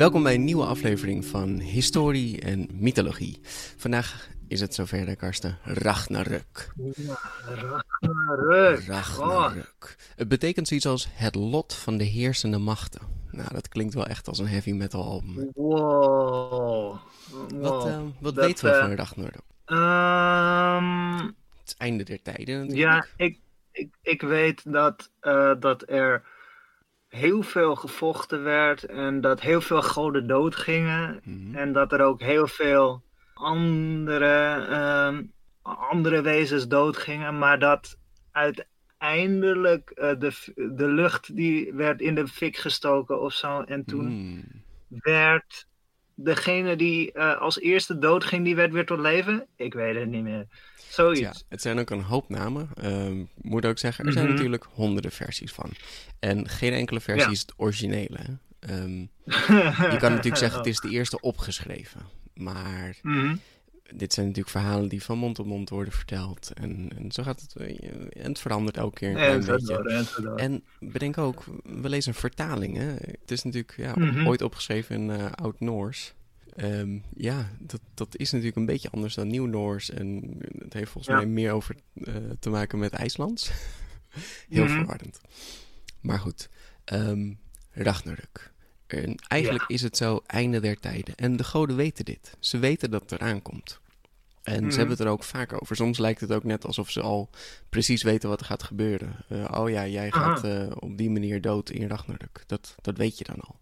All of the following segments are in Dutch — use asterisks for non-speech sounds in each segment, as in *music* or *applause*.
Welkom bij een nieuwe aflevering van Historie en Mythologie. Vandaag is het zover, de Karsten. Ragnarök. Ja, Ragnarök. Ragnarök. Het betekent zoiets als het lot van de heersende machten. Nou, dat klinkt wel echt als een heavy metal album. Wow. Wat, eh, wat Dat, weten we eh, van Ragnarök? ehm, Het einde der tijden natuurlijk. ja, ik, ik, ik weet dat, eh, dat er heel veel gevochten werd en dat heel veel goden doodgingen. Mhm. En dat er ook heel veel andere, ehm, andere wezens doodgingen, maar dat uiteindelijk eh, de, de lucht die werd in de fik gestoken of zo. En toen Hmm. werd degene die eh, als eerste doodging, die werd weer tot leven? Ik weet het niet meer. Zoiets. Ja, het zijn ook een hoop namen. Ehm moet ook zeggen, er zijn Mhm. natuurlijk honderden versies van. En geen enkele versie Ja. is het originele. Ehm, *laughs* je kan natuurlijk zeggen, het is de eerste opgeschreven. Maar Mhm. dit zijn natuurlijk verhalen die van mond tot mond worden verteld. En, en zo gaat het. eh, En het verandert elke keer een klein beetje. door, en bedenk ook, we lezen een vertaling. Hè? Het is natuurlijk ja, Mhm. ooit opgeschreven in eh, Oud-Noors. Ehm, ja, dat, dat is natuurlijk een beetje anders dan Nieuw-Noors. En het heeft volgens Ja. mij meer over eh, te maken met IJslands. *laughs* Heel Mhm. verwarrend. Maar goed, ehm Ragnarök. En eigenlijk is het zo einde der tijden. En de goden weten dit. Ze weten dat het eraan komt. En Mhm. ze hebben het er ook vaak over. Soms lijkt het ook net alsof ze al precies weten wat er gaat gebeuren. Eh, oh ja, jij gaat eh, op die manier dood in Ragnarök. Dat, dat weet je dan al.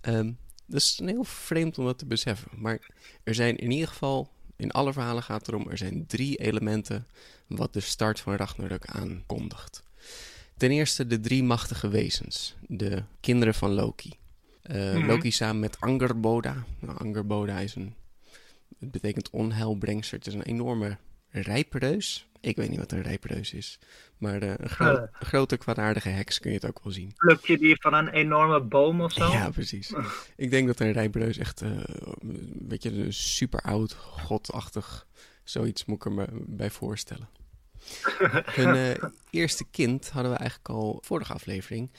Ehm dat is heel vreemd om dat te beseffen. Maar er zijn in ieder geval, in alle verhalen gaat het erom, er zijn drie elementen wat de start van Ragnarök aankondigt. Ten eerste de drie machtige wezens, de kinderen van Loki. Eh, Mhm. Loki samen met Angerboda. Nou, Angerboda is een, het betekent onheilbrengster. Het is een enorme rijpreus. Ik weet niet wat een rijpreus is. Maar een, gro- Eh. een grote kwaadaardige heks kun je het ook wel zien. Pluk je die van een enorme boom of zo? Ja, precies. *laughs* Ik denk dat een rijbreus echt eh, een beetje een super oud, godachtig, zoiets moet ik er me bij voorstellen. *laughs* Hun eh, eerste kind hadden we eigenlijk al vorige aflevering.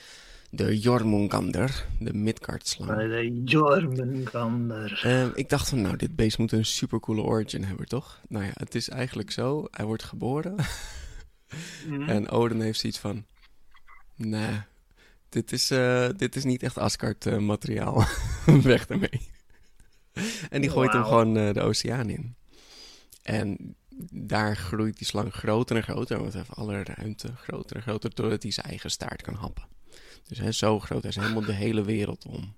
De Jormungandr, de Midgard-slang. De Jormungandr. Eh, ik dacht van, nou, dit beest moet een supercoole origin hebben, toch? Nou ja, het is eigenlijk zo. Hij wordt geboren. *laughs* Mhm. En Odin heeft zoiets van... Nee, dit is, eh, dit is niet echt Asgard-materiaal. *laughs* Weg ermee. en die gooit hem gewoon eh, de oceaan in. En daar groeit die slang groter en groter. Want hij heeft alle ruimte groter en groter... totdat hij zijn eigen staart kan happen. Dus hij is zo groot. Hij is helemaal de hele wereld om.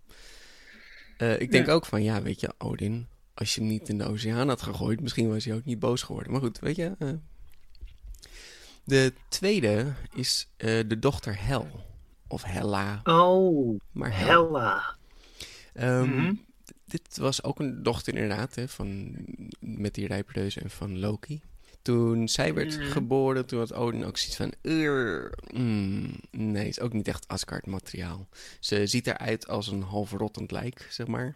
Eh, ik denk Ja. ook van, ja, weet je, Odin... als je hem niet in de oceaan had gegooid... misschien was hij ook niet boos geworden. Maar goed, weet je... eh, de tweede is eh, de dochter Hel. Of Hella, Oh, maar Hel. Hella. Ehm, Mhm. Dit was ook een dochter inderdaad hè, van met die rijperdeus en van Loki. Toen zij werd Mm. geboren, toen had Odin ook zoiets van... "Urgh, mm, nee, is ook niet echt Asgard-materiaal. Ze ziet eruit als een half rottend lijk, zeg maar.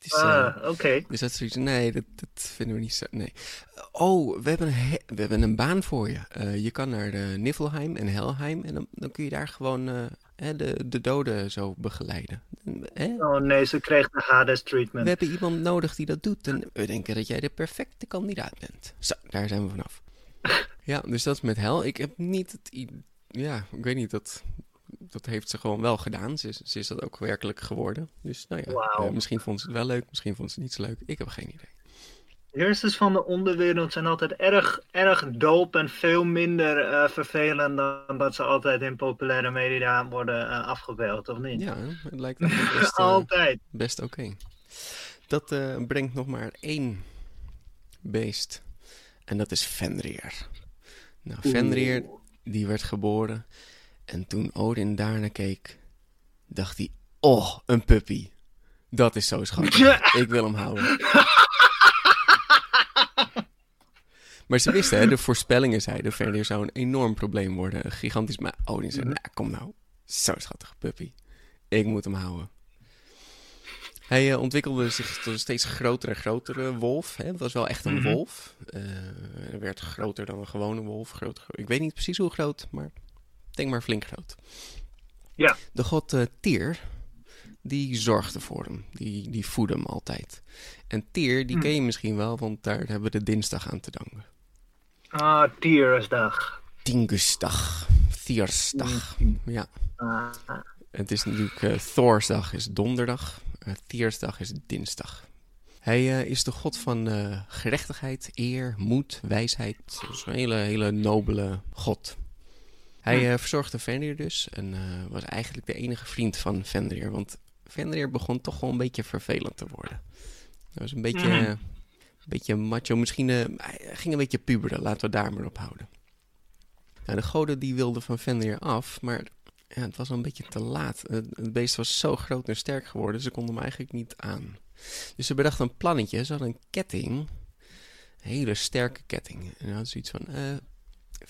Het is, Ah, oké. dus dat is zoiets, nee, dat, dat vinden we niet zo, nee. Oh, we hebben een, he- we hebben een baan voor je. Eh, je kan naar eh, Niflheim en Helheim en dan, dan kun je daar gewoon eh, de, de doden zo begeleiden. Hè? Oh nee, ze kreeg de Hades treatment. We hebben iemand nodig die dat doet en we denken dat jij de perfecte kandidaat bent. Zo, daar zijn we vanaf. *laughs* Ja, dus dat is met Hel. Ik heb niet het Ja, ik weet niet, dat, dat heeft ze gewoon wel gedaan. Ze is, ze is dat ook werkelijk geworden. Dus nou ja, eh, misschien vond ze het wel leuk, misschien vond ze het niet zo leuk. Ik heb geen idee. Heersers van de onderwereld zijn altijd erg, erg dope en veel minder eh, vervelend dan dat ze altijd in populaire media worden eh, afgebeeld, of niet? Ja, het lijkt *laughs* best, altijd. best oké. Dat brengt nog maar één beest. En dat is Fenrir. Nou, Fenrir, die werd geboren. En toen Odin daarna keek, dacht hij... Oh, een puppy. Dat is zo schattig. Ik wil hem houden. *laughs* Maar ze wisten, hè, de voorspellingen zeiden... Fenrir zou een enorm probleem worden. Een gigantisch... Maar Odin zei, nou, kom nou. Zo schattige puppy. Ik moet hem houden. Hij eh, ontwikkelde zich tot een steeds grotere en grotere wolf. Hè. Het was wel echt een wolf. Eh, hij werd groter dan een gewone wolf. Groot, ik weet niet precies hoe groot, maar denk maar flink groot. Ja. De god eh Tyr, die zorgde voor hem. Die, die voedde hem altijd. En Tyr, die ken je misschien wel, want daar hebben we de dinsdag aan te danken. Ah, Tiersdag. Dingusdag. Thiersdag. Ja. Ah, Het is natuurlijk eh, Thorsdag is donderdag, uh, is dinsdag. Hij is de god van gerechtigheid, eer, moed, wijsheid. Dus een hele, hele nobele god. Hij eh, verzorgde Fenrir dus en eh, was eigenlijk de enige vriend van Fenrir. Want Fenrir begon toch wel een beetje vervelend te worden. Hij was een beetje, eh, een beetje macho. Misschien hij ging een beetje puberen, laten we daar maar op houden. Nou, de goden die wilden van Fenrir af, maar ja, het was al een beetje te laat. Het, beest was zo groot en sterk geworden, ze konden hem eigenlijk niet aan. Dus ze bedachten een plannetje. Ze hadden een ketting. Een hele sterke ketting. En dan hadden ze iets van...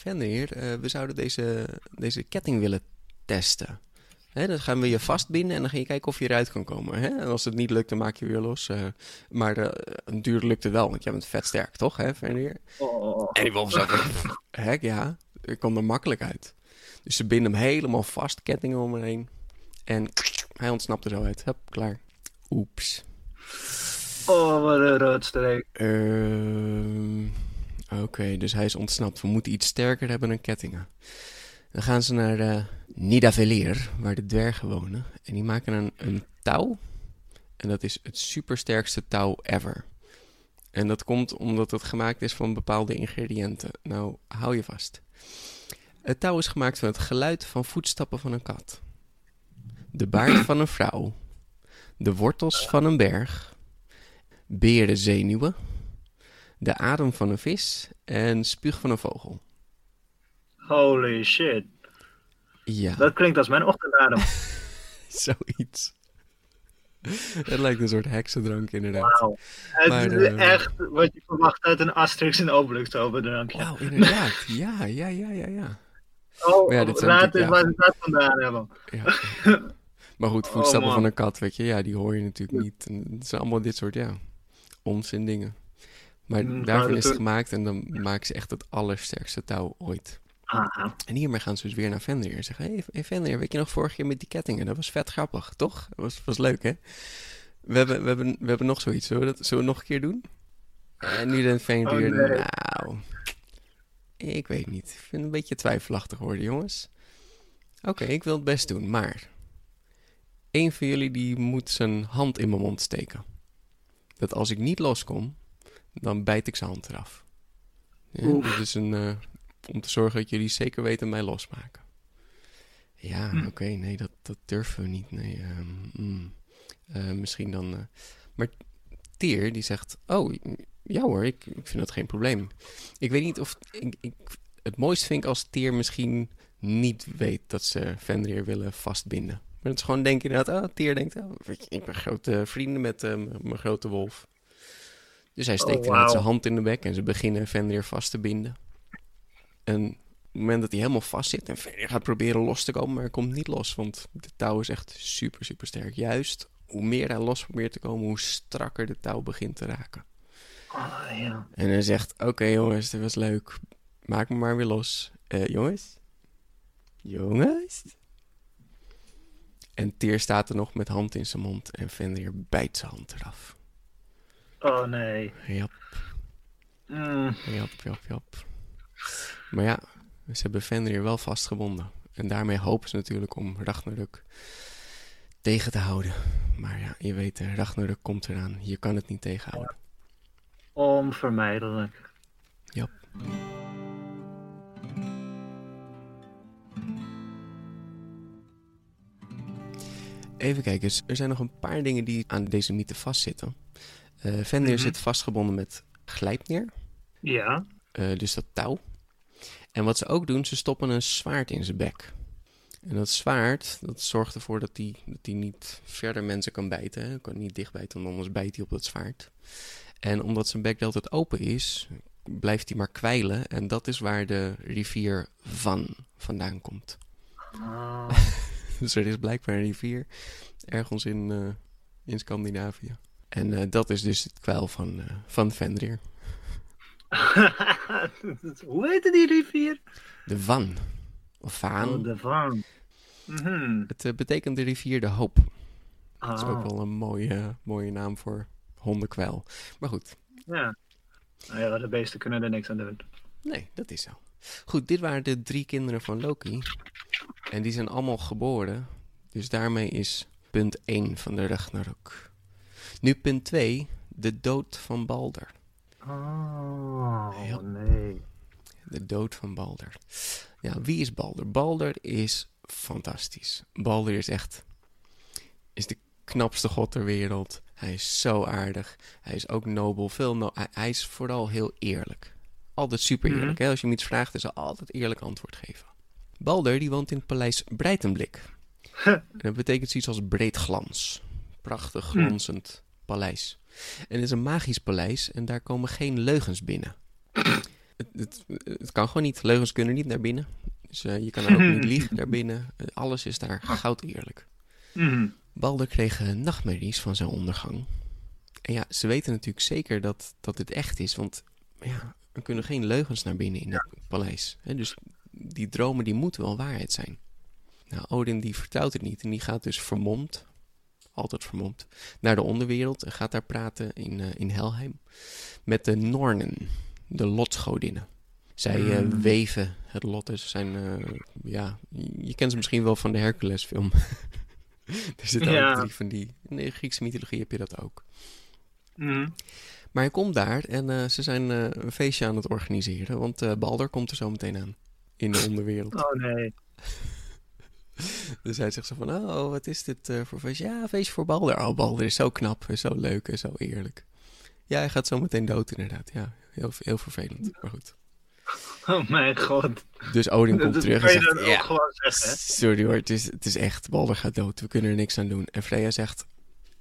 Fenrir, eh, we zouden deze, deze ketting willen testen. Hè, dan gaan we je vastbinden en dan ga je kijken of je eruit kan komen. Hè? En als het niet lukt, dan maak je weer los. eh. maar eh, een duur lukt het wel, want jij bent vet sterk, toch, hè, oh. En die wolf zat er... Hek, ja. Ik kwam er makkelijk uit. Dus ze binden hem helemaal vast, kettingen om hem heen. En hij ontsnapt er zo uit. Hup, klaar. Oeps. oh, wat een roodstreek. Ehm, Oké, dus hij is ontsnapt. We moeten iets sterker hebben dan kettingen. Dan gaan ze naar uh, Nidavellir, waar de dwergen wonen. En die maken een, een touw. En dat is het supersterkste touw ever. En dat komt omdat het gemaakt is van bepaalde ingrediënten. Nou, hou je vast. Het touw is gemaakt van het geluid van voetstappen van een kat. De baard van een vrouw. De wortels van een berg. Berenzenuwen. De adem van een vis. En spuug van een vogel. Holy shit. Ja, Dat klinkt als mijn ochtendadem. *laughs* zoiets. Het lijkt een soort heksendrank inderdaad. Wauw. Het is eh, echt wat je verwacht uit een Asterix en Obelix overdrankje. Wauw, *laughs* inderdaad. Ja, ja, ja, ja, ja. Oh, Maar ja, dit eens ja. waar ze dat vandaan hebben. Ja. *laughs* Maar goed, voetstappen Oh, man. van een kat, weet je, ja, die hoor je natuurlijk niet. En het zijn allemaal dit soort, ja, onzin dingen. Maar Mm, daarvan is het gemaakt en dan maken ze echt het allersterkste touw ooit. En hiermee gaan ze dus weer naar Fenrir en zeggen... Hey, Fenrir, weet je nog vorige keer met die kettingen? Dat was vet grappig, toch? Dat was, was leuk, hè? We hebben, we, hebben, we hebben nog zoiets. Zullen we dat zullen we nog een keer doen? En nu denkt Fenrir... Oh, nee. Nou, ik weet niet. Ik vind het een beetje twijfelachtig worden, jongens. Oké, ik wil het best doen, maar... Eén van jullie die moet zijn hand in mijn mond steken. Dat als ik niet loskom, dan bijt ik zijn hand eraf. Ja, is een... eh, om te zorgen dat jullie zeker weten mij losmaken. Ja, Hm. oké, nee, dat, dat durven we niet. Nee, ehm, mm. Eh, misschien dan. eh, Maar Tier die zegt: Oh, ja hoor, ik, ik vind dat geen probleem. Ik weet niet of. Ik, ik, het mooist vind ik als Tier misschien niet weet dat ze Fenrir willen vastbinden. Maar het is gewoon denken inderdaad: Oh, Tier denkt: oh, Ik ben grote vrienden met mijn grote wolf. Dus hij steekt Oh, inderdaad zijn hand in de bek en ze beginnen Fenrir vast te binden. En op het moment dat hij helemaal vast zit en Fenrir gaat proberen los te komen, maar hij komt niet los, want de touw is echt super, super sterk. Juist, hoe meer hij los probeert te komen, hoe strakker de touw begint te raken. Ah, ja. En hij zegt, oké jongens, dit was leuk, maak me maar weer los. Eh, jongens? Jongens? En Tyr staat er nog met hand in zijn mond en Fenrir bijt zijn hand eraf. Oh nee. Jap. Mm. Jap, jap, jap. Maar ja, ze hebben Fenrir wel vastgebonden. En daarmee hopen ze natuurlijk om Ragnarök tegen te houden. Maar ja, je weet, eh, Ragnarök komt eraan. Je kan het niet tegenhouden. Onvermijdelijk. Jap. Even kijken, dus er zijn nog een paar dingen die aan deze mythe vastzitten. Eh Fenrir Mhm. zit vastgebonden met Glijpneer. Ja. Eh, dus dat touw. En wat ze ook doen, ze stoppen een zwaard in zijn bek. En dat zwaard, dat zorgt ervoor dat hij dat die niet verder mensen kan bijten. Hij kan niet dicht bijten, want anders bijt hij op dat zwaard. En omdat zijn bek de hele tijd open is, blijft hij maar kwijlen. En dat is waar de rivier Van vandaan komt. Ah. *laughs* Dus er is blijkbaar een rivier ergens in, eh, in Scandinavië. En eh, dat is dus het kwijl van, eh, van Fenrir. *laughs* Hoe heette die rivier? De Van. Of Vaan. Oh, de Van. Mhm. Het eh, betekent de rivier de hoop. Dat is ook Ah, wel een mooie, mooie naam voor hondenkwijl. Maar goed, ja. Nou ja, de beesten kunnen er niks aan doen. nee, dat is zo. Goed, dit waren de drie kinderen van Loki. En die zijn allemaal geboren. Dus daarmee is punt 1 van de Ragnarok. Nu punt 2, de dood van Balder. Oh, Ja. nee. De dood van Balder. Ja, wie is Balder? Balder is fantastisch. Balder is echt is de knapste god ter wereld. Hij is zo aardig. Hij is ook nobel. Veel no hij, is vooral heel eerlijk. Altijd super eerlijk. hè? Als je hem iets vraagt, is hij altijd eerlijk antwoord geven. Balder die woont in het paleis Breitenblik. En dat betekent zoiets als breedglans. Prachtig glanzend paleis. En het is een magisch paleis en daar komen geen leugens binnen. *clears throat* Het, het, het kan gewoon niet. Leugens kunnen niet naar binnen. Dus eh, je kan er ook niet *laughs* liegen daar binnen. Eh, alles is daar goud eerlijk. Mhm. Balder kreeg eh, nachtmerries van zijn ondergang. En ja, ze weten natuurlijk zeker dat, dat dit echt is. Want ja, er kunnen geen leugens naar binnen in het paleis. Hè, dus die dromen die moeten wel waarheid zijn. Nou, Odin die vertrouwt het niet. En die gaat dus vermomd, altijd vermomd, naar de onderwereld. En gaat daar praten in, eh, in Helheim. Met de Nornen, de lotsgodinnen. Zij eh, weven het lot. Dus zijn, eh, ja, je kent ze misschien wel van de Hercules film. *laughs* er zitten Ja. ook drie van die. In de Griekse mythologie heb je dat ook. Mhm. Maar hij komt daar en ze zijn een feestje aan het organiseren. Want eh, Balder komt er zo meteen aan. In de onderwereld. Oh nee. *laughs* Dus hij zegt zo van, oh, wat is dit eh, voor feestje? Ja, een feestje voor Balder. Oh, Balder is zo knap en zo leuk en zo eerlijk. Ja, hij gaat zo meteen dood inderdaad. Ja, heel, heel vervelend. Maar goed. Oh mijn god. Dus Odin komt Dat terug en zegt, dan ja, gewoon zeggen, hè? sorry hoor, het is, het is echt, Balder gaat dood. We kunnen er niks aan doen. En Freya zegt,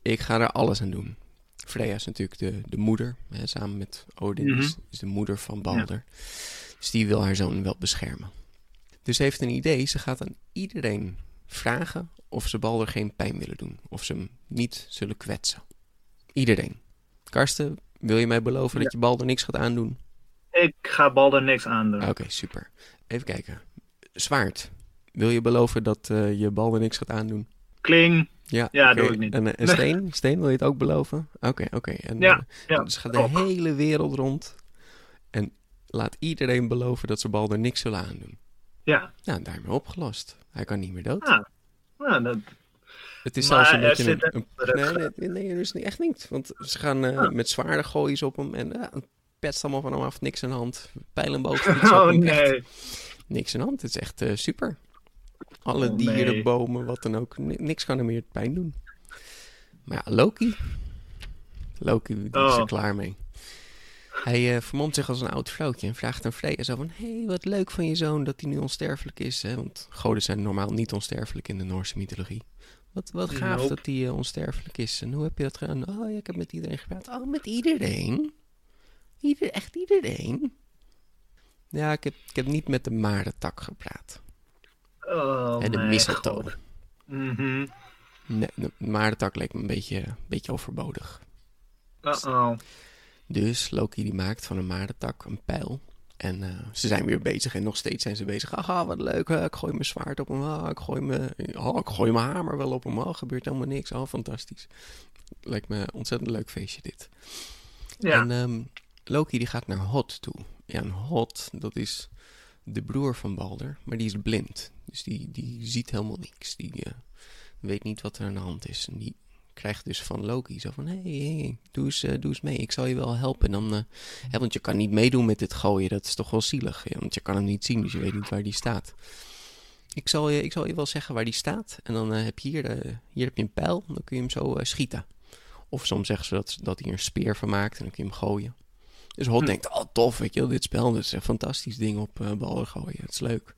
ik ga er alles aan doen. Freya is natuurlijk de, de moeder, hè, samen met Odin, Mhm. is, is de moeder van Balder. Dus die wil haar zoon wel beschermen. Dus ze heeft een idee, ze gaat aan iedereen vragen of ze Balder geen pijn willen doen. Of ze hem niet zullen kwetsen. Iedereen. Karsten, wil je mij beloven dat je Balder niks gaat aandoen? Ik ga Balder niks aandoen. Oké, super. Even kijken. Zwaard. Wil je beloven dat eh, je Balder niks gaat aandoen? Kling. Ja, Ja, doe ik niet. En, eh, en Steen? *laughs* Steen, wil je het ook beloven? Oké, oké. En Ja, eh, ja, dus gaat de hele wereld rond. En laat iedereen beloven dat ze Balder niks zullen aandoen. Ja. Nou, daarmee opgelost. Hij kan niet meer dood. Ah. Nou, dat... Het is Maar zelfs een beetje een... nee, nee, nee, dus niet, echt niet. Want ze gaan eh, met zwaarden gooien op hem. En het petst allemaal van hem af. Niks aan de hand. Pijlen boven. schieten *laughs* ze op Oh hem. Echt nee. niks aan de hand. Het is echt eh, super. Alle Oh, dieren, nee. bomen, wat dan ook. Ni- niks kan hem meer pijn doen. Maar ja, Loki. Loki, die is er Oh. klaar mee. Hij eh, vermomt zich als een oud vrouwtje en vraagt aan Freya zo van... Hé, hey, wat leuk van je zoon dat hij nu onsterfelijk is. Hè? Want goden zijn normaal niet onsterfelijk in de Noorse mythologie. Wat, wat gaaf Nope. dat hij eh, onsterfelijk is. En hoe heb je dat gedaan? Oh, ja, ik heb met iedereen gepraat. Oh, met iedereen? Ieder, echt iedereen? Ja, ik heb, ik heb niet met de maardentak gepraat. Oh, en de mistletoe. Mhm. Nee, de maardentak leek me een beetje, een beetje overbodig. Uh-oh. Dus Loki die maakt van een maardentak een pijl. En eh, ze zijn weer bezig en nog steeds zijn ze bezig. Aha, wat leuk. ik gooi mijn zwaard op hem. Ah, ik, gooi mijn, oh, ik gooi mijn hamer wel op hem. Oh, gebeurt helemaal niks. Oh, fantastisch. Lijkt me een ontzettend leuk feestje dit. Ja. En ehm, Loki die gaat naar Hot toe. Ja, en Hot, dat is de broer van Balder. Maar die is blind. Dus die, die ziet helemaal niks. Die eh, weet niet wat er aan de hand is. En die krijgt dus van Loki zo van... Hé, hey, hey, doe, eens, eh, doe eens mee. Ik zal je wel helpen. En dan, eh, hè, want je kan niet meedoen met dit gooien. Dat is toch wel zielig. Ja, want je kan hem niet zien, dus je weet niet waar die staat. Ik zal je, ik zal je wel zeggen waar die staat. En dan eh, heb je hier, hier heb je een pijl. Dan kun je hem zo schieten. Of soms zeggen ze dat, dat hij een speer van maakt. En dan kun je hem gooien. Dus Hot denkt, oh tof, weet je wel, dit spel. Dat is een fantastisch ding op eh ballen gooien. Het is leuk.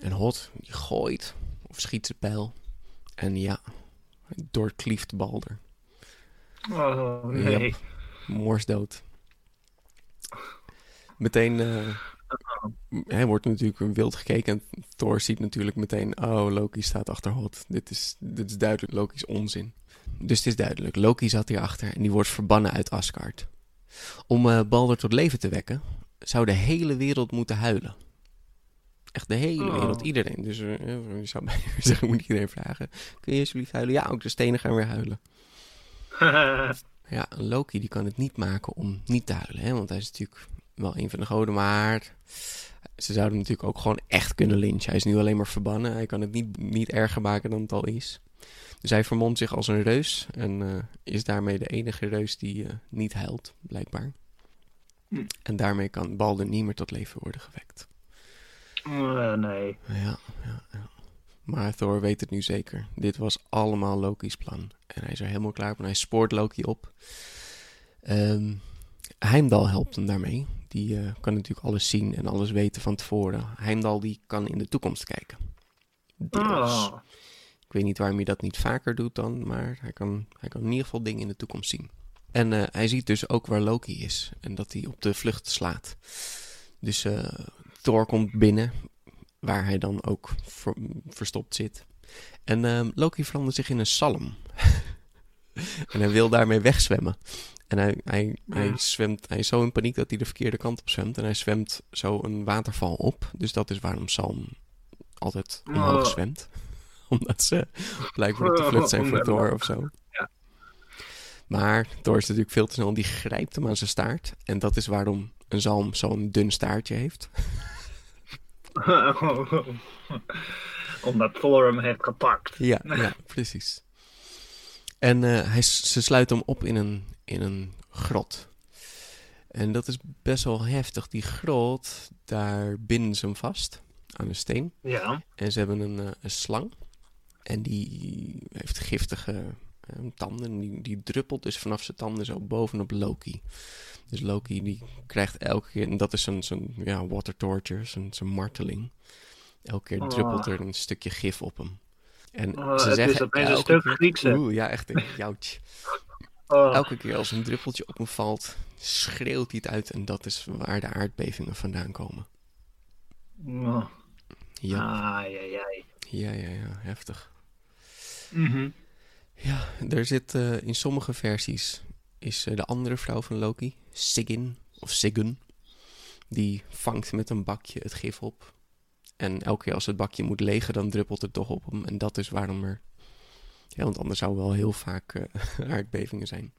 En Hot, die gooit. Of schiet zijn pijl. En ja, doorklieft Balder. Oh, nee. Ja. Morsdood. Meteen eh, hij wordt natuurlijk wild gekeken. En Thor ziet natuurlijk meteen... Oh, Loki staat achter Hot. Dit is, dit is duidelijk Loki's onzin. Dus het is duidelijk. Loki zat hierachter en die wordt verbannen uit Asgard. Om eh, Balder tot leven te wekken... zou de hele wereld moeten huilen. Echt de hele Oh. wereld. Iedereen. Dus eh, je zou bijna *laughs* zeggen, moet iedereen vragen. Kun je alsjeblieft huilen? Ja, ook de stenen gaan weer huilen. *laughs* Ja, Loki die kan het niet maken om niet te huilen. Hè? Want hij is natuurlijk wel een van de goden. Maar ze zouden hem natuurlijk ook gewoon echt kunnen lynchen. Hij is nu alleen maar verbannen. Hij kan het niet, niet erger maken dan het al is. Dus hij vermomt zich als een reus. En eh, is daarmee de enige reus die eh, niet huilt, blijkbaar. Hm. En daarmee kan Balder niet meer tot leven worden gewekt. Oh, nee. Ja, ja, ja. Maar Thor weet het nu zeker. Dit was allemaal Loki's plan. En hij is er helemaal klaar voor. Hij spoort Loki op. Ehm, Heimdall helpt hem daarmee. Die eh, kan natuurlijk alles zien en alles weten van tevoren. Heimdall die kan in de toekomst kijken. Deels. Oh. Ik weet niet waarom hij dat niet vaker doet dan, maar hij kan, hij kan in ieder geval dingen in de toekomst zien. En eh, hij ziet dus ook waar Loki is en dat hij op de vlucht slaat. Dus eh, Thor komt binnen, waar hij dan ook ver- verstopt zit. En ehm, Loki verandert zich in een salm. *laughs* en hij wil daarmee wegzwemmen. En hij, hij, hij zwemt, hij is zo in paniek dat hij de verkeerde kant op zwemt. En hij zwemt zo een waterval op. Dus dat is waarom Salm altijd omhoog Oh. zwemt. *laughs* Omdat ze blijkbaar te vlug zijn voor *laughs* Thor of zo. Ja. Maar Thor is natuurlijk veel te snel. Die grijpt hem aan zijn staart. En dat is waarom een zalm zo'n dun staartje heeft. *laughs* Omdat Thor hem heeft gepakt. Ja, ja precies. En eh, hij, ze sluiten hem op in een, in een grot. En dat is best wel heftig. Die grot, daar binden ze hem vast aan een steen. Ja. En ze hebben een, eh, een slang. En die heeft giftige eh, tanden. Die, die druppelt dus vanaf zijn tanden zo bovenop Loki. Dus Loki die krijgt elke keer... En dat is zo'n zo'n ja, water torture, zo'n zo'n marteling. Elke keer druppelt er een stukje gif op hem. En Oh, ze het zeggen is opeens een stuk keer- Griekse. Oeh, ja, echt een *laughs* jouwtje. Oh. Elke keer als een druppeltje op hem valt, schreeuwt hij het uit. En dat is waar de aardbevingen vandaan komen. Oh. Ja, ai, ai. ja, ja, ja heftig. Mhm. Ja, er zit eh, in sommige versies is eh, de andere vrouw van Loki, Sigyn of Sigyn, die vangt met een bakje het gif op. En elke keer als het bakje moet legen, dan druppelt het toch op hem. En dat is waarom er... Ja, want anders zou wel heel vaak eh, *laughs* aardbevingen zijn.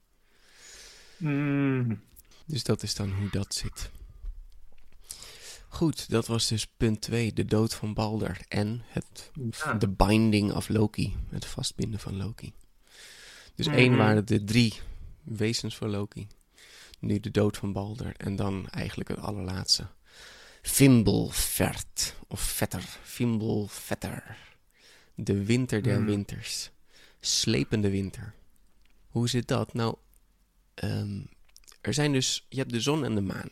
Mm. Dus dat is dan hoe dat zit. Goed, dat was dus punt 2, de dood van Balder en het, Ja. de binding of Loki, het vastbinden van Loki. Dus Mhm. één waren de drie wezens voor Loki, nu de dood van Balder en dan eigenlijk het allerlaatste. Fimbulvert, of Vetter, Fimbulvetter, de winter der Mhm. winters, slepende winter. Hoe zit dat? Nou, ehm, er zijn dus, je hebt de zon en de maan.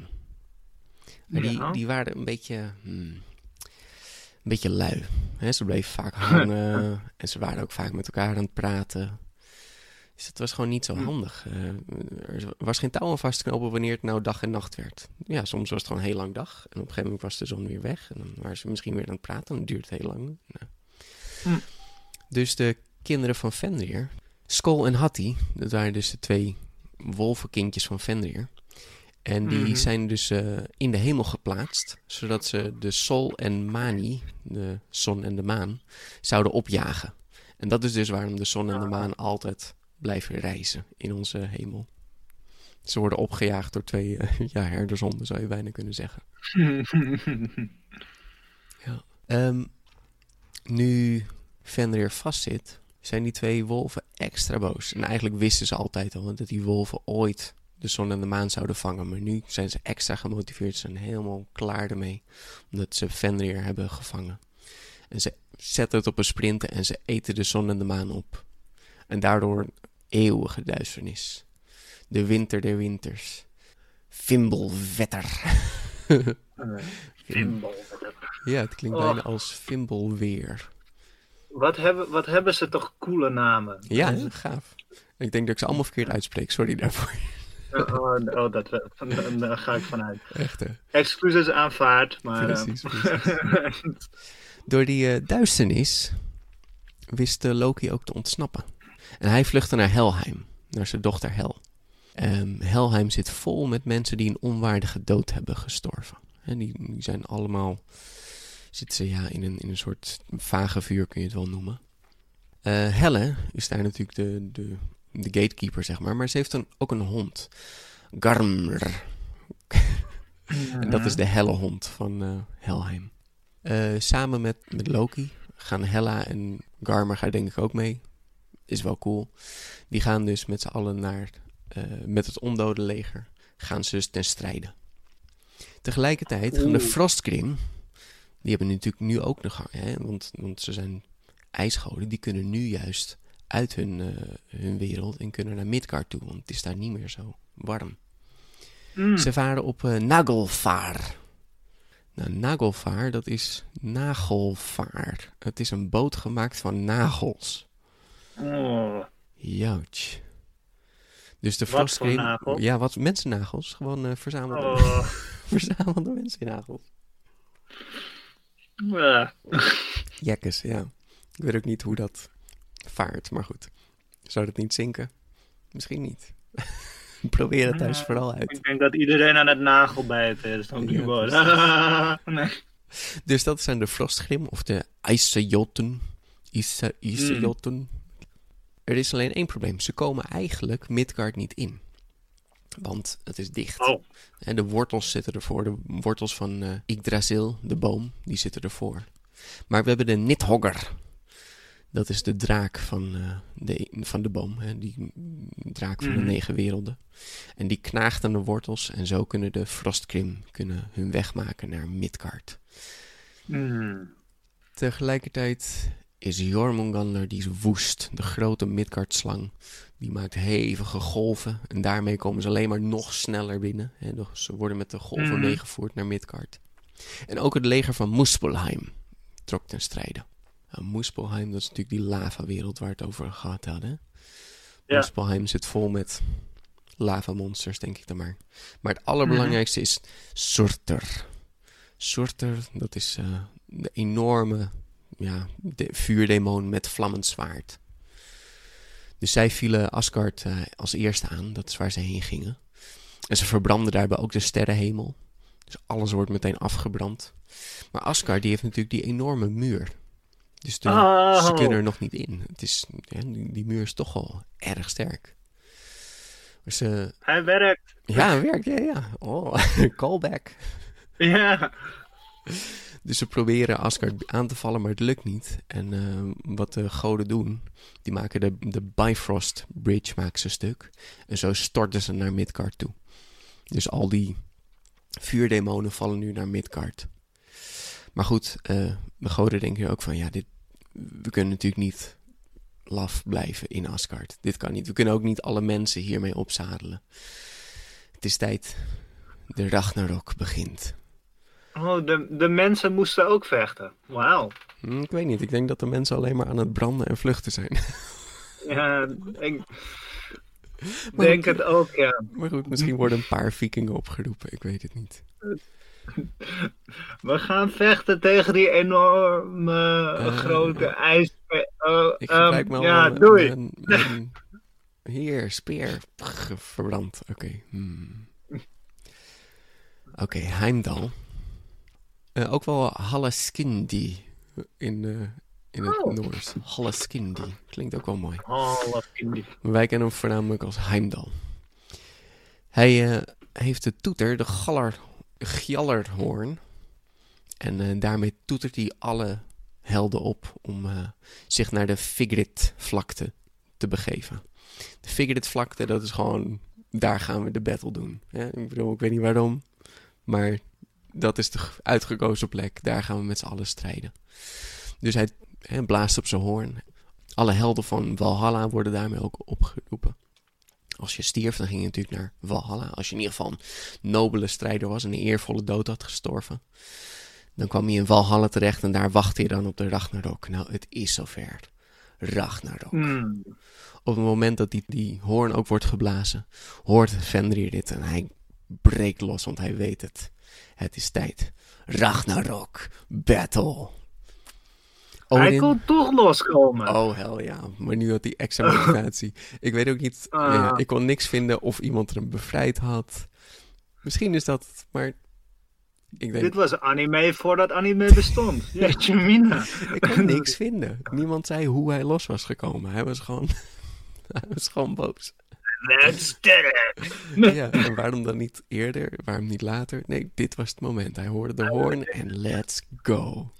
Maar die, Ja. die waren een beetje, hmm, een beetje lui. Hè, ze bleven vaak *laughs* hangen en ze waren ook vaak met elkaar aan het praten. Dus dat was gewoon niet zo handig. Uh, er was geen touw aan vast te knopen wanneer het nou dag en nacht werd. Ja, soms was het gewoon heel lang dag. En op een gegeven moment was de zon weer weg. En dan waren ze misschien weer aan het praten. En dan duurde het heel lang. Nou. Hm. Dus de kinderen van Fenrir, Skol en Hattie, dat waren dus de twee wolvenkindjes van Fenrir. En die mhm. zijn dus uh, in de hemel geplaatst, zodat ze de Sol en Mani, de zon en de maan, zouden opjagen. En dat is dus waarom de zon en de maan altijd blijven reizen in onze hemel. Ze worden opgejaagd door twee uh, *laughs* ja, herdershonden, zou je bijna kunnen zeggen. *laughs* ja. Um, nu Fenrir vastzit, zijn die twee wolven extra boos. En eigenlijk wisten ze altijd al dat die wolven ooit de zon en de maan zouden vangen. Maar nu zijn ze extra gemotiveerd. Ze zijn helemaal klaar ermee. Omdat ze Fenrir hebben gevangen. En ze zetten het op een sprinten en ze eten de zon en de maan op. En daardoor eeuwige duisternis. De winter der winters. Fimbelwetter. *laughs* Ja, het klinkt bijna oh. als Fimbelweer. Wat hebben, wat hebben ze toch coole namen? Ja, gaaf. Ik denk dat ik ze allemaal verkeerd uitspreek. Sorry daarvoor. *laughs* Oh, oh, oh dat, daar ga ik vanuit. Echt hè? Excuses aanvaard, maar... Precies, *laughs* precies. Door die uh, duisternis wist uh, Loki ook te ontsnappen. En hij vluchtte naar Helheim, naar zijn dochter Hel. Um, Helheim zit vol met mensen die een onwaardige dood hebben gestorven. En die, zijn allemaal zitten ze ja, in, een, in een soort vage vuur, kun je het wel noemen. Uh, Helle is daar natuurlijk de, de, de gatekeeper, zeg maar. Maar ze heeft ook een hond. Garmr. *laughs* en dat is de helle hond van uh, Helheim. Uh, samen met, met Loki gaan Hella en Garmer gaan denk ik ook mee. Is wel cool. Die gaan dus met z'n allen naar, met het ondode leger, gaan ze dus ten strijde. Tegelijkertijd gaan de Frostgrim, die hebben natuurlijk nu ook nog, hè, want, want ze zijn ijsgoden, die kunnen nu juist uit hun, uh, hun wereld en kunnen naar Midgard toe, want het is daar niet meer zo warm. Mm. Ze varen op uh, Nagelvaar. Nou, Nagelvaar, dat is nagelvaar. Het is een boot gemaakt van nagels. Oh. Jouch. Dus de Frostgreen... Ja, wat mensennagels. Gewoon uh, verzamelde, oh. *laughs* verzamelde mensennagels. Ja. Jekkes, ja. Ik weet ook niet hoe dat vaart, maar goed. Zou dat niet zinken? Misschien niet. *laughs* Probeer het thuis vooral uit. Ik denk dat iedereen aan het nagelbijten is. Dan ja, *laughs* nee. Dus dat zijn de Frostgrim of de IJssejotten. Ijssejotten. Mm. Er is alleen één probleem. Ze komen eigenlijk Midgard niet in. Want het is dicht. Oh. En de wortels zitten ervoor. De wortels van uh, Yggdrasil, de boom, die zitten ervoor. Maar we hebben de Nidhogger. Dat is de draak van, uh, de, van de boom. Hè? Die draak van de mhm. negen werelden. En die knaagt aan de wortels. En zo kunnen de Frostkrim kunnen hun weg maken naar Midgard. Mm. Tegelijkertijd is Jormungandr, die is woest. De grote Midgard-slang. Die maakt hevige golven. En daarmee komen ze alleen maar nog sneller binnen. Hè. Ze worden met de golven mm. meegevoerd naar Midgard. En ook het leger van Muspelheim trok ten strijde. Nou, Muspelheim, dat is natuurlijk die lavawereld waar we het over gehad hadden. Ja. Muspelheim zit vol met lavamonsters, denk ik dan maar. Maar het allerbelangrijkste is Surtur. Surtur, dat is uh, de enorme ja, de vuurdemon met vlammend zwaard. Dus zij vielen Asgard uh, als eerste aan, dat is waar ze heen gingen. En ze verbranden daarbij ook de sterrenhemel. Dus alles wordt meteen afgebrand. Maar Asgard die heeft natuurlijk die enorme muur. Dus de, oh. ze kunnen er nog niet in. Het is, ja, die, die, muur is toch wel erg sterk. Dus, uh, hij werkt. Ja, hij werkt, ja, ja. Oh, *laughs* callback. Ja. *laughs* Dus ze proberen Asgard aan te vallen, maar het lukt niet. En uh, wat de goden doen, die maken de, Bifrost Bridge maken ze stuk. En zo storten ze naar Midgard toe. Dus al die vuurdemonen vallen nu naar Midgard. Maar goed, uh, de goden denken ook van, ja, dit, we kunnen natuurlijk niet laf blijven in Asgard. Dit kan niet. We kunnen ook niet alle mensen hiermee opzadelen. Het is tijd. De Ragnarok begint. Oh, de, de mensen moesten ook vechten. Wauw. Hm, ik weet niet. Ik denk dat de mensen alleen maar aan het branden en vluchten zijn. *laughs* Ja, ik denk het ook, ja. Maar goed, misschien worden een paar vikingen opgeroepen. Ik weet het niet. We gaan vechten tegen die enorme Eh, grote ijs. Oh, Ik ehm, gebruik maar ja, mijn- doei. mijn- mijn- Hier, speer. Verbrand. Oké. hmm. Oké, Heimdall. Eh, ook wel Halaskindi in, eh, in het Oh. Noors. Halaskindi. Klinkt ook wel mooi. Wij kennen hem voornamelijk als Heimdall. Hij eh, heeft de toeter, de galler, Gjallerhoorn. En eh, daarmee toetert hij alle helden op om eh, zich naar de Vigrid-vlakte te begeven. De Vigrid-vlakte, dat is gewoon, daar gaan we de battle doen. Ja, ik bedoel, ik weet niet waarom, maar dat is de uitgekozen plek. Daar gaan we met z'n allen strijden. Dus hij blaast op zijn hoorn. Alle helden van Valhalla worden daarmee ook opgeroepen. Als je stierf, dan ging je natuurlijk naar Valhalla. Als je in ieder geval een nobele strijder was en een eervolle dood had gestorven. Dan kwam je in Valhalla terecht en daar wachtte je dan op de Ragnarok. Nou, het is zover. Ragnarok. Hmm. Op het moment dat die, die hoorn ook wordt geblazen, hoort Fenrir dit en hij breekt los, want hij weet het. Het is tijd. Ragnarok. Battle. Hij kon toch loskomen. Oh, hel ja. Maar nu had hij extra motivatie. *laughs* ik weet ook niet... Ah. ja, ik kon niks vinden of iemand er hem bevrijd had. Misschien is dat... het, Maar ik denk... Dit was anime voordat anime bestond. *laughs* Jeetje mina. *laughs* Ik kon niks vinden. Niemand zei hoe hij los was gekomen. Hij was gewoon... hij was gewoon boos. Let's get it. *laughs* Ja, en waarom dan niet eerder? Waarom niet later? Nee, dit was het moment. Hij hoorde de hoorn en let's go.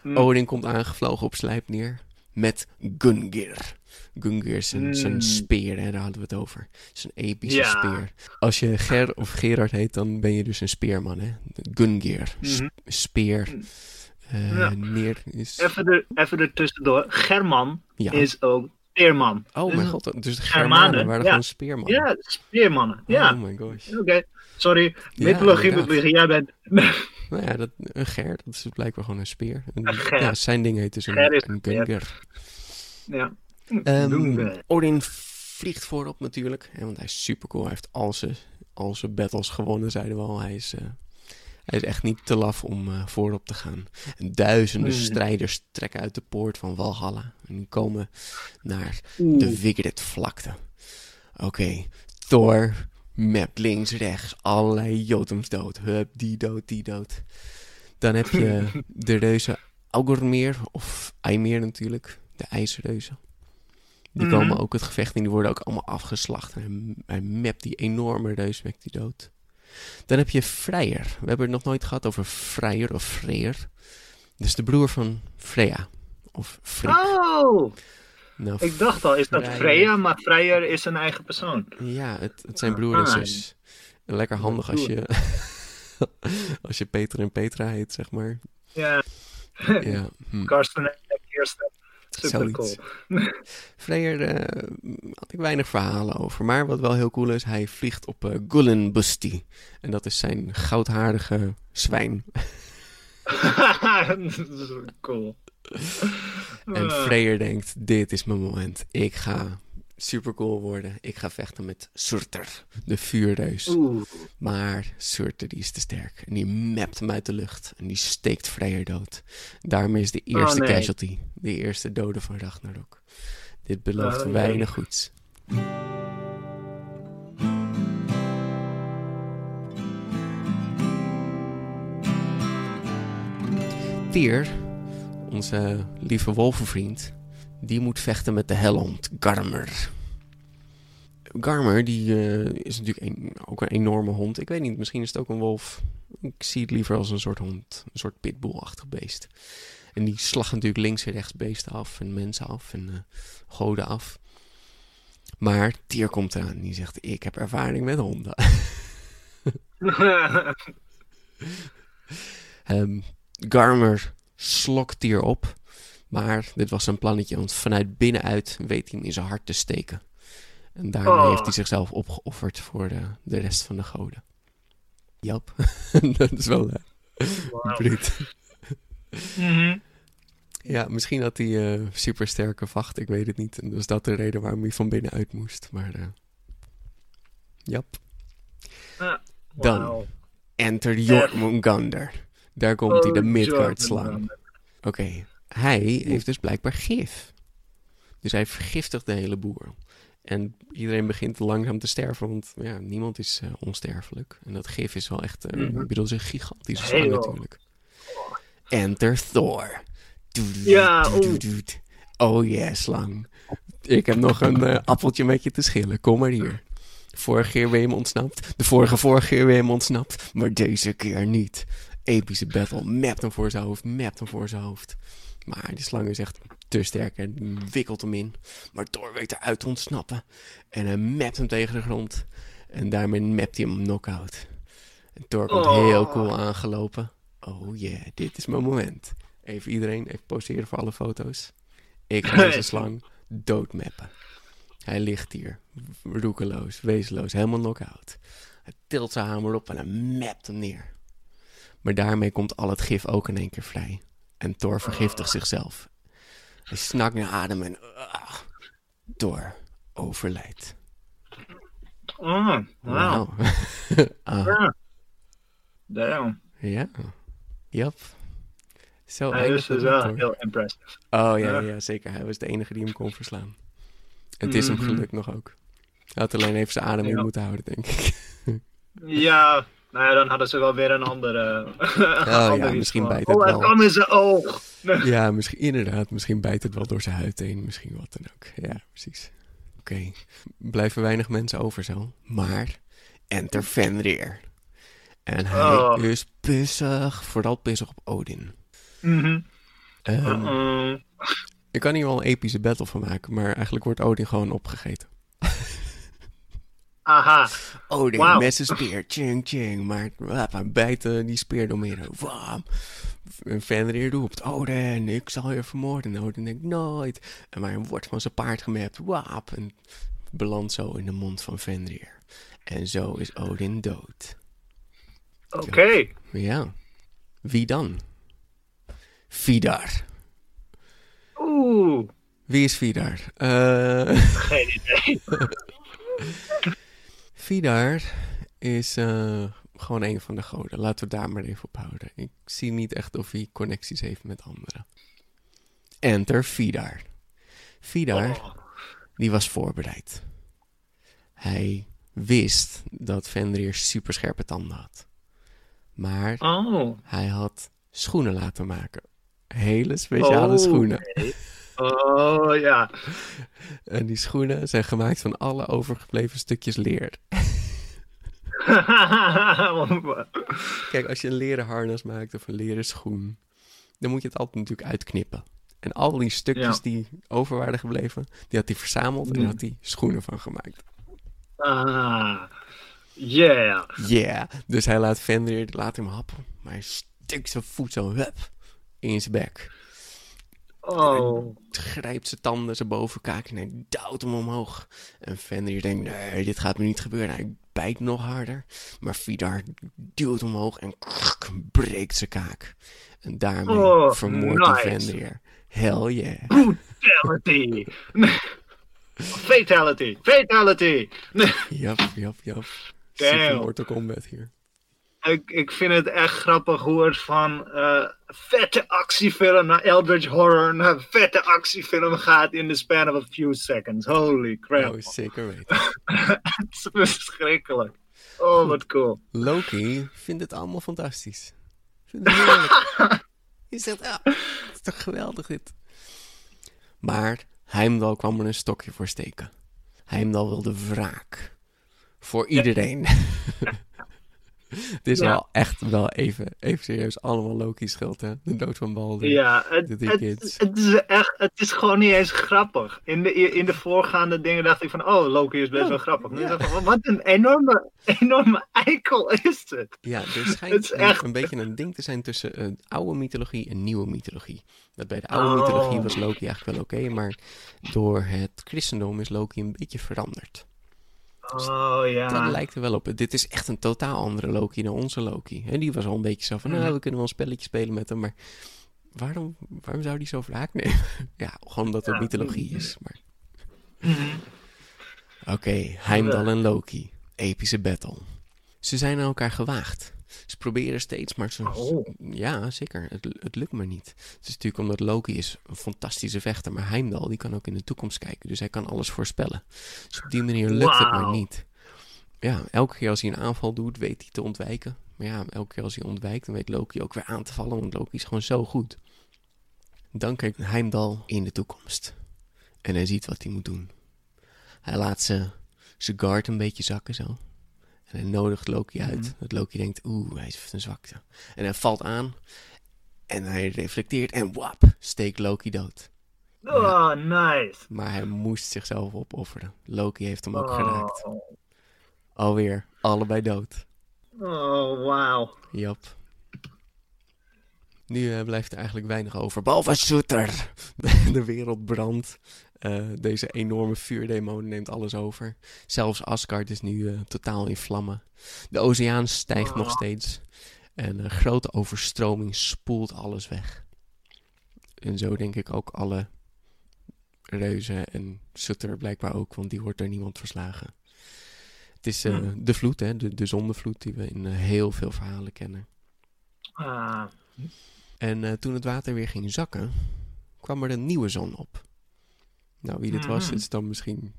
Hmm. Odin komt aangevlogen op Slijpnir met Gungir. Gungir is zijn, zijn Mm. speer, hè, daar hadden we het over. Zijn epische Ja. speer. Als je Ger of Gerard heet, dan ben je dus een speerman, hè? Gungir. Mhm. Speer. Eh, Ja. Neer is... Even, er, even er tussendoor. German Ja. is ook speerman. Oh Dus- mijn god, dus de Germanen, Germanen waren ja. gewoon speermannen. Ja, speermannen. Ja, Oh my gosh. oké. Sorry, Ja, mythologie liggen. Jij bent... *laughs* Nou ja, dat, een ger, dat is blijkbaar gewoon een speer. Een, Een ger. Ja, zijn ding heet dus een, Ger een ja. Ehm, Gungur. Odin vliegt voorop natuurlijk, hè, want hij is super cool. Hij heeft al zijn, al zijn battles gewonnen, zeiden we al. Hij is, eh, hij is echt niet te laf om eh, voorop te gaan. En duizenden Hmm. strijders trekken uit de poort van Valhalla. En die komen naar de Vigrid-vlakte. Oké, Thor mapt links, rechts, allerlei Jotuns dood. Hup, die dood, die dood. Dan heb je *laughs* de reuzen Augurmir, of Eimir natuurlijk, de ijsreuzen. Die Mhm. komen ook het gevecht in, die worden ook allemaal afgeslacht. En hij, hij mapt die enorme reus, die dood. Dan heb je Freyr. We hebben het nog nooit gehad over Freyr of Freyr. Dat is de broer van Freya. Of. Oh, Nou, ik dacht al, is dat Freya? Maar Freyr is een eigen persoon. Ja, het, het zijn broer en Ah. zus. Lekker handig als je, *laughs* als je Peter en Petra heet, zeg maar. Ja, Ja, hm. Karsten en Kirsten. Super cool. Zoiets. *laughs* Freyr eh, had ik weinig verhalen over. Maar wat wel heel cool is, hij vliegt op eh Gullenbusti. En dat is zijn goudharige zwijn. *laughs* cool. En Ah. Freyr denkt, dit is mijn moment. Ik ga super cool worden. Ik ga vechten met Surtur, de vuurreus. Oeh. Maar Surtur die is te sterk. En die mapt hem uit de lucht. En die steekt Freyr dood. Daarmee is de eerste Oh, nee. casualty. De eerste dode van Ragnarok. Dit belooft Oh, nee. weinig goeds. Tyr, onze lieve wolvenvriend, die moet vechten met de helhond Garmer. Garmer, die eh, is natuurlijk een- ook een enorme hond. Ik weet niet, misschien is het ook een wolf. Ik zie het liever als een soort hond, een soort pitbullachtig beest. En die slacht natuurlijk links en rechts beesten af en mensen af en eh, goden af. Maar Tyr komt eraan en die zegt, ik heb ervaring met honden. *laughs* Ehm, Garmer slokt Tyr op. Maar dit was zijn plannetje, want vanuit binnenuit weet hij hem in zijn hart te steken. En daarmee Oh. heeft hij zichzelf opgeofferd voor de, de rest van de goden. Jap, *laughs* dat is wel uh, Wauw. bruut. Mhm. Ja, misschien had hij eh supersterke vacht, ik weet het niet. En dus dat de reden waarom hij van binnenuit moest. Maar, eh jap. Dan. Wauw. Enter Jormungandr. Daar komt hij, de Oh, Midgard Jormungandr. Hij heeft dus blijkbaar gif. Dus hij vergiftigt de hele boer. En iedereen begint langzaam te sterven, want ja, niemand is eh, onsterfelijk. En dat gif is wel echt, Mhm. ik bedoel, is een gigantische slang natuurlijk. Enter Thor. Ja, doet. Oh yeah, slang. Ik heb nog een eh, appeltje met je te schillen. Kom maar hier. Vorige keer ben je ontsnapt. De vorige vorige keer ben je ontsnapt. Maar deze keer niet. Epische battle. Mapt hem voor zijn hoofd. Mapt hem voor zijn hoofd. Maar die slang is echt te sterk en wikkelt hem in. Maar Thor weet eruit te ontsnappen. En hij mapt hem tegen de grond. En daarmee mapt hij hem knock-out. En Thor komt Oh. heel cool aangelopen. Oh yeah, dit is mijn moment. Even iedereen, even poseren voor alle foto's. Ik ga *laughs* deze slang doodmappen. Hij ligt hier, roekeloos, wezenloos, helemaal knock-out. Hij tilt zijn hamer op en hij mapt hem neer. Maar daarmee komt al het gif ook in één keer vrij. En Thor vergiftigt zichzelf. Hij snakt naar adem en... ah, Thor overlijdt. Oh, ah, Ja. *laughs* Damn. ja. Jap. Zo Hij is dus wel Thor. heel impressive. Oh ja, Ja. zeker. Hij was de enige die hem kon verslaan. En het is hem Mhm. gelukt nog ook. Hij had alleen even zijn adem in Ja. moeten houden, denk ik. *laughs* Ja, nou ja, dan hadden ze wel weer een andere. *laughs* Oh ja, misschien bijt het Oh, wel. kwam in zijn oog. *laughs* Ja, misschien, inderdaad. Misschien bijt het wel door zijn huid heen. Misschien wat dan ook. Ja, precies. Oké. Blijven weinig mensen over zo. Maar enter Fenrir. En hij Oh. is pissig. Vooral pissig op Odin. Mhm. Ehm, Uh-uh. Je kan hier wel een epische battle van maken. Maar eigenlijk wordt Odin gewoon opgegeten. *laughs* Aha. Odin Wauw. met zijn speer. Ching, ching. Maar wap, hij bijt eh, die speer door midden. Wam. En Fenrir roept, Odin, ik zal je vermoorden. En Odin denkt, nooit. En maar wordt van zijn paard gemapt. Wap. En belandt zo in de mond van Fenrir. En zo is Odin dood. Oké. Ja. Wie dan? Vidar. Oeh. Wie is Vidar? Eh... Geen idee. *laughs* Vidar is eh, gewoon een van de goden. Laten we daar maar even op houden. Ik zie niet echt of hij connecties heeft met anderen. Enter Vidar. Vidar, Oh. die was voorbereid. Hij wist dat Fenrir superscherpe tanden had. Maar Oh. hij had schoenen laten maken. Hele speciale Oh, schoenen. Oh ja. En die schoenen zijn gemaakt van alle overgebleven stukjes leer. *laughs* Kijk, als je een leren harnas maakt of een leren schoen, dan moet je het altijd natuurlijk uitknippen. En al die stukjes Ja. die over waren gebleven, die had hij verzameld en Mm. daar had hij schoenen van gemaakt. ah. Yeah. Yeah. Dus hij laat Fenrir, laat hem happen. Maar hij stikt zijn voet zo, hup, in zijn bek. Oh. Grijpt zijn tanden, zijn bovenkaak en hij duwt hem omhoog. En Fenrir denkt, nee, dit gaat me niet gebeuren. Hij bijt nog harder. Maar Vidar duwt hem omhoog en breekt zijn kaak. En daarmee Oh, vermoordt hij nice. Fenrir. Hell yeah. Fatality. Fatality. Fatality. Jap, jap, jap. Damn. Super Mortal Kombat hier. Ik, ik vind het echt grappig hoe het van eh, vette actiefilm naar Eldritch Horror naar vette actiefilm gaat in the span of a few seconds. Holy crap. Oh, zeker weten. *laughs* Het is verschrikkelijk. Oh, wat cool. Loki vindt het allemaal fantastisch. Vindt het heerlijk. *laughs* Je zegt, ja, het is toch geweldig dit. Maar Heimdall kwam er een stokje voor steken. Heimdall wilde wraak. Voor iedereen. *laughs* *laughs* Het is Ja. wel echt wel even, even serieus allemaal Loki's schuld, hè? De dood van Balder. Ja, het, het, het is echt, het is gewoon niet eens grappig. In de, in de voorgaande dingen dacht ik van, oh, Loki is best wel grappig. Ja. dacht ik van, wat een enorme, *laughs* enorme eikel is het. Ja, er *laughs* Het schijnt is een, echt- een beetje een ding te zijn tussen eh, oude mythologie en nieuwe mythologie. Dat bij de oude Oh. mythologie was Loki eigenlijk wel oké, maar door het christendom is Loki een beetje veranderd. Oh ja. Dat lijkt er wel op. Dit is echt een totaal andere Loki dan onze Loki. En die was al een beetje zo van, nou, we kunnen wel een spelletje spelen met hem, maar waarom, waarom zou die zo wraak nemen? *laughs* ja, gewoon omdat het Ja. mythologie is. Maar... Mhm. Oké, Heimdall en Loki. Epische battle. Ze zijn aan elkaar gewaagd. Ze proberen steeds, maar ze... Oh. Ja, zeker. Het, het lukt maar niet. Het is natuurlijk omdat Loki is een fantastische vechter, maar Heimdall die kan ook in de toekomst kijken. Dus hij kan alles voorspellen. Dus op die manier lukt het maar niet. Ja, elke keer als hij een aanval doet, weet hij te ontwijken. Maar ja, elke keer als hij ontwijkt, dan weet Loki ook weer aan te vallen, want Loki is gewoon zo goed. Dan kijkt Heimdall in de toekomst. En hij ziet wat hij moet doen. Hij laat ze, zijn guard een beetje zakken zo. En hij nodigt Loki uit. Dat Loki denkt, oeh, hij heeft een zwakte. En hij valt aan. En hij reflecteert en wap, steekt Loki dood. Oh, nice. Maar hij moest zichzelf opofferen. Loki heeft hem ook Oh. geraakt. Alweer, allebei dood. Oh, wauw. Jap. Nu eh, blijft er eigenlijk weinig over. Behalve Soeter. *laughs* De wereld brandt. Eh, deze enorme vuurdemon neemt alles over. Zelfs Asgard is nu eh, totaal in vlammen. De oceaan stijgt nog steeds. En een grote overstroming spoelt alles weg. En zo denk ik ook alle reuzen en Sutter blijkbaar ook, want die wordt door niemand verslagen. Het is eh, Hmm. de vloed, hè, de, de zondevloed die we in heel veel verhalen kennen. Ah, En toen het water weer ging zakken, kwam er een nieuwe zon op. Nou, wie dit was, Mhm. is dan misschien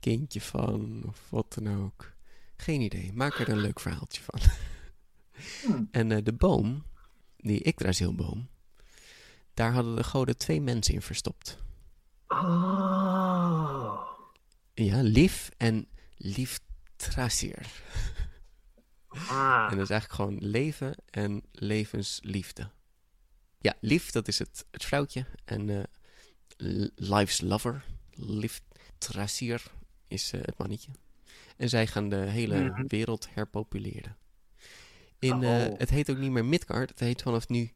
kindje van of wat dan ook. Geen idee. Maak er een leuk verhaaltje van. *laughs* Hmm. En eh, de boom, die Yggdrasilboom, daar hadden de goden twee mensen in verstopt. oh. Ja, Lief en Lieftrasir. Ah. En dat is eigenlijk gewoon leven en levensliefde. Ja, lief, dat is het, het vrouwtje. En eh, life's lover, lief Trasier, is eh, het mannetje. En zij gaan de hele Mhm. wereld herpopuleren. In, eh, Oh. het heet ook niet meer Midgard, het heet vanaf nu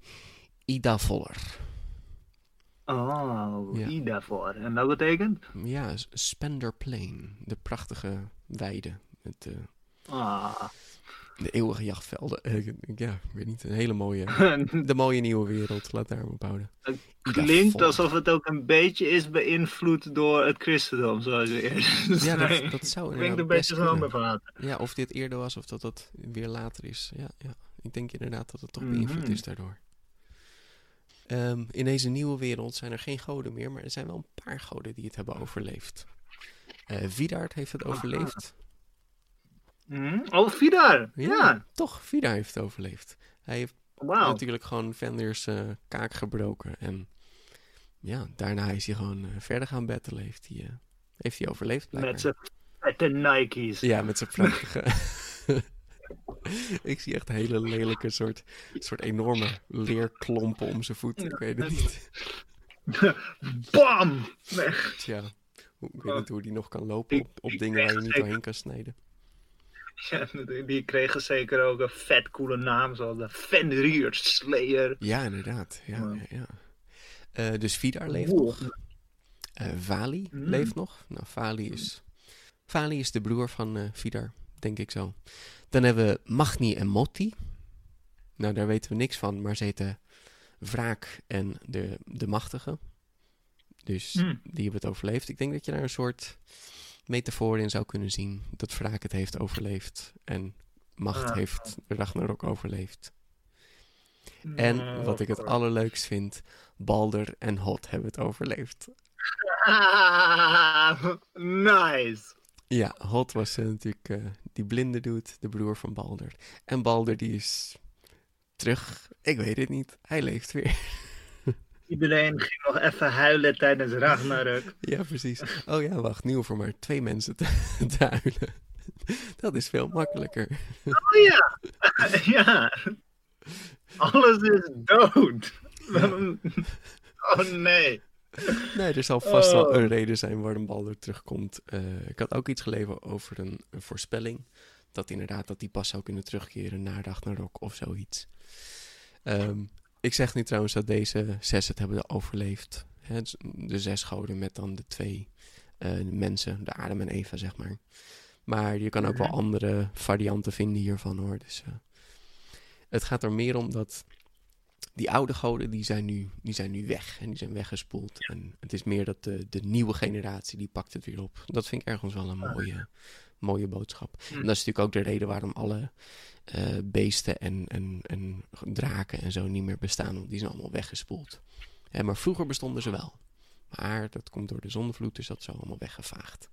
Idavoller. Oh, Ja. En dat betekent? Ja, Spender Plain, de prachtige weide. Met eh, Ah. De eeuwige jachtvelden. Eh, ja, ik weet niet, een hele mooie, *laughs* de mooie nieuwe wereld. Laat daar maar op houden. Het klinkt alsof het ook een beetje is beïnvloed door het christendom, zoals je eerder Ja, dat, dat *laughs* zou Klinkt inderdaad een beetje zo water. Ja, of dit eerder was of dat dat weer later is. Ja, ja. ik denk inderdaad dat het toch Mhm. beïnvloed is daardoor. Ehm, in deze nieuwe wereld zijn er geen goden meer, maar er zijn wel een paar goden die het hebben overleefd. Eh Vidard heeft het overleefd. Hm? Oh, Vidar! Ja, toch, Vidar heeft het overleefd. Hij heeft natuurlijk gewoon Fenrir's eh, kaak gebroken. En ja, daarna is hij gewoon eh, verder gaan battelen. Heeft hij, eh, heeft hij overleefd blijkbaar. Met zijn vette Nike's. Ja, met zijn prachtige. *laughs* ik zie echt hele lelijke soort, soort enorme leerklompen om zijn voeten. Ik weet het niet. *laughs* Bam! Weg. Tja, hoe- ik weet niet hoe die nog kan lopen op, op dingen waar je niet doorheen kan snijden. *laughs* Ja, die kregen zeker ook een vet coole naam, zoals de Fenrir Slayer. Ja, inderdaad. Ja, Ja. ja, ja. Eh, dus Vidar leeft Wow. nog. Eh, Vali Mm. leeft nog. Nou, Vali is, Vali is de broer van eh, Vidar, denk ik zo. Dan hebben we Magni en Motti. Nou, daar weten we niks van, maar ze heten Wraak en de, de Machtige. Dus Hmm. die hebben het overleefd. Ik denk dat je daar een soort metafoor in zou kunnen zien. Dat Wraak het heeft overleefd en Macht heeft Ragnarok overleefd. En wat ik het allerleukst vind, Balder en Hot hebben het overleefd. Ah, *laughs* nice. Ja, Hot was eh, natuurlijk eh, die blinde dude, de broer van Balder. En Balder die is terug. Ik weet het niet. Hij leeft weer. *laughs* Iedereen ging nog even huilen tijdens Ragnarök. *laughs* ja, precies. Oh ja, wacht. Nu hoeven maar twee mensen te, *laughs* te huilen. Dat is veel makkelijker. Oh ja, *laughs* ja. Alles is dood. Oh nee. Nee, er zal vast wel Oh. een reden zijn waarom Balder terugkomt. Eh, ik had ook iets gelezen over een, een voorspelling. Dat inderdaad dat die pas zou kunnen terugkeren naar Ragnarok of zoiets. Ehm, ik zeg nu trouwens dat deze zes het hebben overleefd. Hè, de zes goden met dan de twee eh, mensen, de Adam en Eva, zeg maar. Maar je kan ook wel andere varianten vinden hiervan hoor. Dus, eh, het gaat er meer om dat die oude goden die zijn, nu, die zijn nu weg en die zijn weggespoeld. En het is meer dat de, de nieuwe generatie die pakt het weer op. Dat vind ik ergens wel een mooie, mooie boodschap. En dat is natuurlijk ook de reden waarom alle eh, beesten en, en, en draken en zo niet meer bestaan. Want die zijn allemaal weggespoeld. Hè, maar vroeger bestonden ze wel. Maar dat komt door de zonnevloed, dus dat is zo allemaal weggevaagd.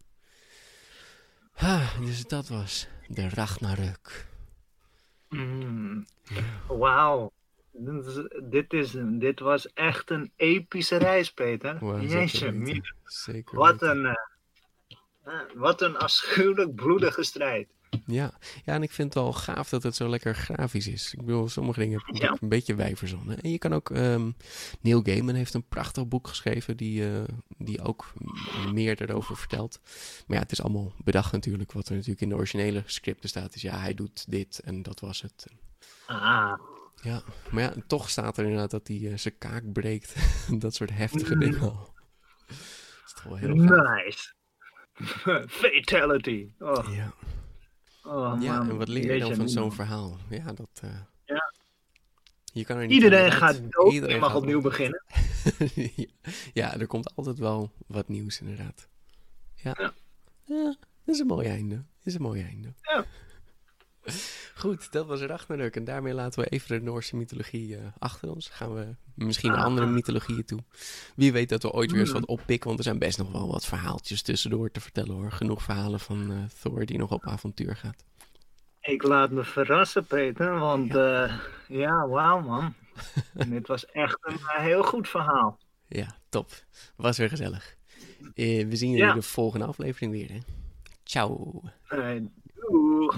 Ah, dus dat was de Ragnarök. Mm. Wauw. Dit is- Dit, is, dit was echt een epische reis, Peter. Wow, Jeetje, zeker Wat een, eh, wat een afschuwelijk bloedige strijd. Ja. ja, en ik vind het wel gaaf dat het zo lekker grafisch is. Ik bedoel, sommige dingen heb ik Ja. een beetje wij verzonnen. En je kan ook... ehm, Neil Gaiman heeft een prachtig boek geschreven... die, eh, die ook meer erover vertelt. Maar ja, het is allemaal bedacht natuurlijk. Wat er natuurlijk in de originele scripten staat... is ja, hij doet dit en dat was het. Ah, Ja, maar ja, toch staat er inderdaad dat hij eh, zijn kaak breekt. *laughs* dat soort heftige Mm. dingen al. Dat is toch wel heel gaaf. nice. *laughs* Fatality. Oh, Ja. oh, ja, en wat leer je dan van zo'n verhaal? Ja, dat... eh, Ja. Je kan er niet Iedereen gaat dood Iedereen en mag opnieuw beginnen. *laughs* ja. ja, er komt altijd wel wat nieuws inderdaad. Ja. Ja. Ja, dat is een mooi einde. Dat is een mooi einde. Ja. *laughs* Goed, dat was Ragnarök. En daarmee laten we even de Noorse mythologie eh, achter ons. Gaan we misschien naar Ah. andere mythologieën toe. Wie weet dat we ooit weer eens Hmm. wat oppikken. Want er zijn best nog wel wat verhaaltjes tussendoor te vertellen hoor. Genoeg verhalen van eh, Thor die nog op avontuur gaat. Ik laat me verrassen, Peter, want ja, ja wauw man. *laughs* Dit was echt een eh, heel goed verhaal. Ja, top. Was weer gezellig. Eh, we zien jullie Ja. de volgende aflevering weer. Hè? Ciao. Eh, doeg.